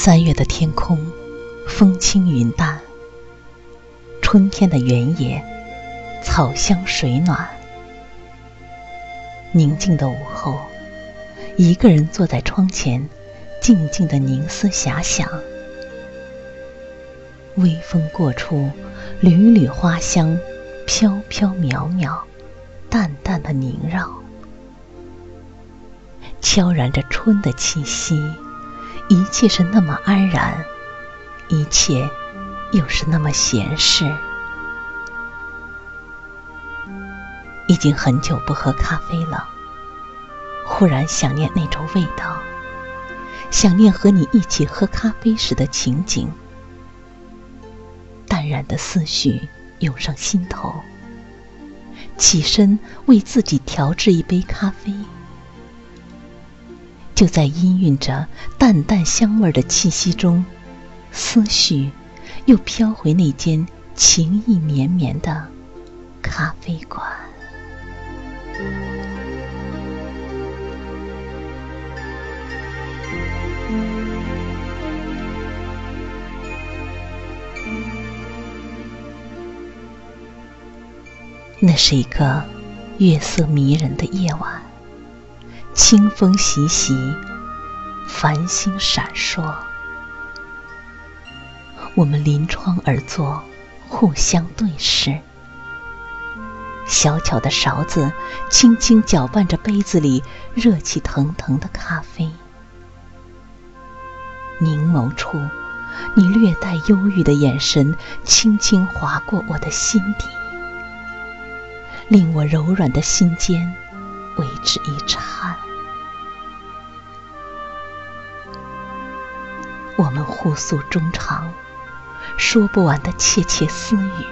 三月的天空，风轻云淡。春天的原野，草香水暖。宁静的午后，一个人坐在窗前，静静的凝思遐想。微风过处，缕缕花香，飘飘渺渺，淡淡的萦绕，悄然着春的气息。一切是那么安然，一切又是那么闲适。已经很久不喝咖啡了，忽然想念那种味道，想念和你一起喝咖啡时的情景。淡然的思绪涌上心头，起身为自己调制一杯咖啡。就在氤氲着淡淡香味的气息中，思绪又飘回那间情意绵绵的咖啡馆。那是一个月色迷人的夜晚。清风习习，繁星闪烁。我们临窗而坐，互相对视。小巧的勺子轻轻搅拌着杯子里热气腾腾的咖啡。凝眸处，你略带忧郁的眼神轻轻划过我的心底，令我柔软的心间为之一颤。我们互诉衷肠，说不完的窃窃私语；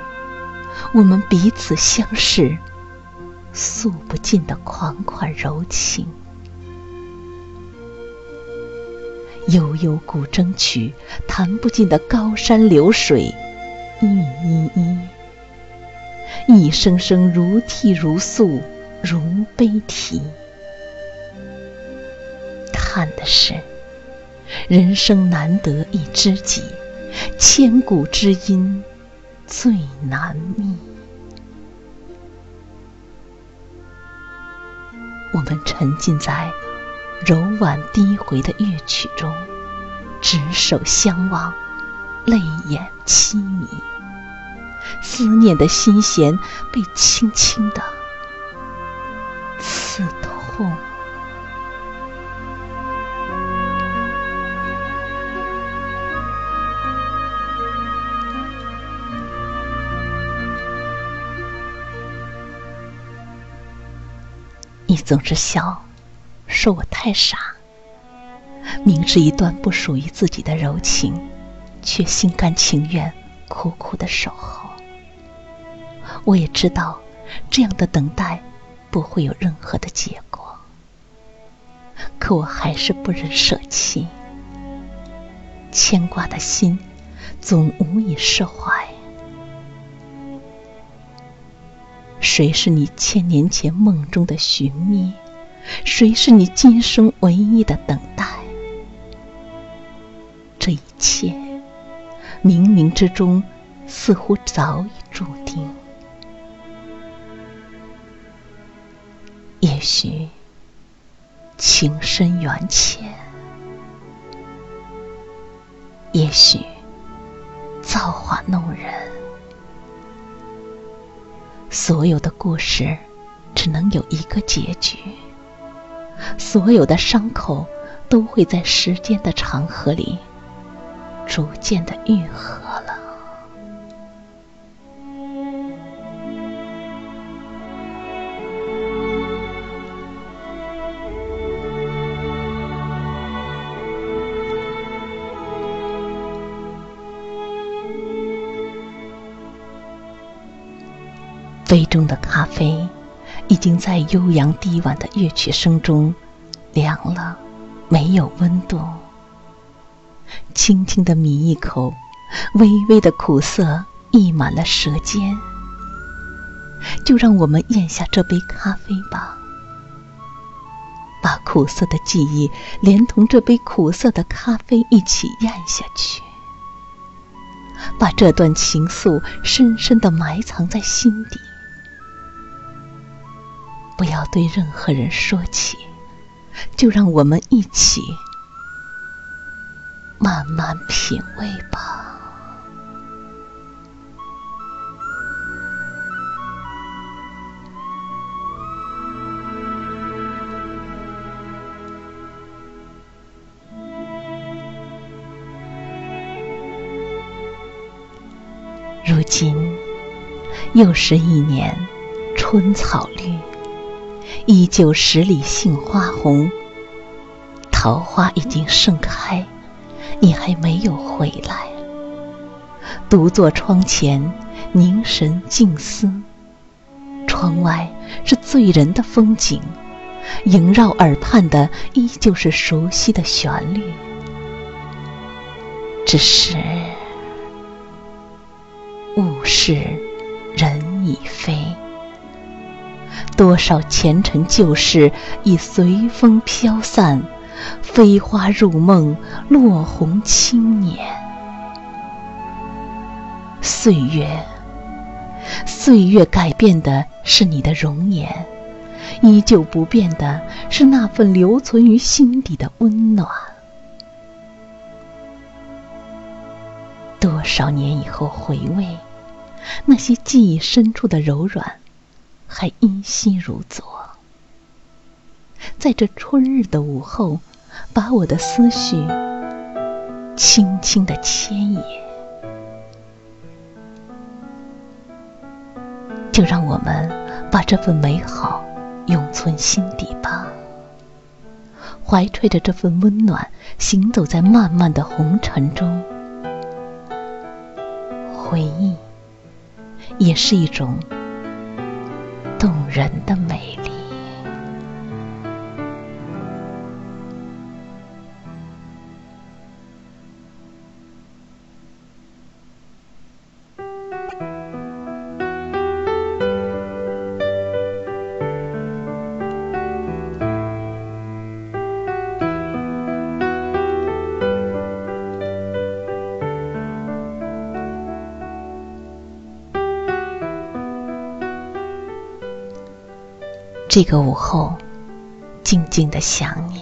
我们彼此相视，诉不尽的款款柔情。悠悠古筝曲，弹不尽的高山流水，一一一，一声声如泣如诉，如悲啼。叹的是。人生难得一知己，千古知音最难觅。我们沉浸在柔婉低回的乐曲中，执手相望，泪眼凄迷，思念的心弦被轻轻的刺痛。你总是笑，说我太傻。明知一段不属于自己的柔情，却心甘情愿苦苦的守候。我也知道，这样的等待不会有任何的结果，可我还是不忍舍弃。牵挂的心，总无以释怀。谁是你千年前梦中的寻觅？谁是你今生唯一的等待？这一切，冥冥之中似乎早已注定。也许情深缘浅，也许造化弄人。所有的故事只能有一个结局，所有的伤口都会在时间的长河里逐渐的愈合了。杯中的咖啡已经在悠扬低婉的乐曲声中凉了，没有温度。轻轻的抿一口，微微的苦涩溢满了舌尖。就让我们咽下这杯咖啡吧，把苦涩的记忆连同这杯苦涩的咖啡一起咽下去，把这段情愫深深的埋藏在心底，不要对任何人说起，就让我们一起慢慢品味吧。如今又是一年春草绿，依旧十里杏花红。桃花已经盛开，你还没有回来。独坐窗前，凝神静思。窗外是醉人的风景，萦绕耳畔的依旧是熟悉的旋律，只是。物是人已非，多少前尘旧事已随风飘散，飞花入梦，落红轻捻。岁月，岁月改变的是你的容颜，依旧不变的是那份留存于心底的温暖。多少年以后回味。那些记忆深处的柔软，还依稀如昨。在这春日的午后，把我的思绪轻轻的牵引。就让我们把这份美好永存心底吧。怀揣着这份温暖，行走在漫漫的红尘中，回忆。也是一种动人的美丽。这个午后，静静的想你。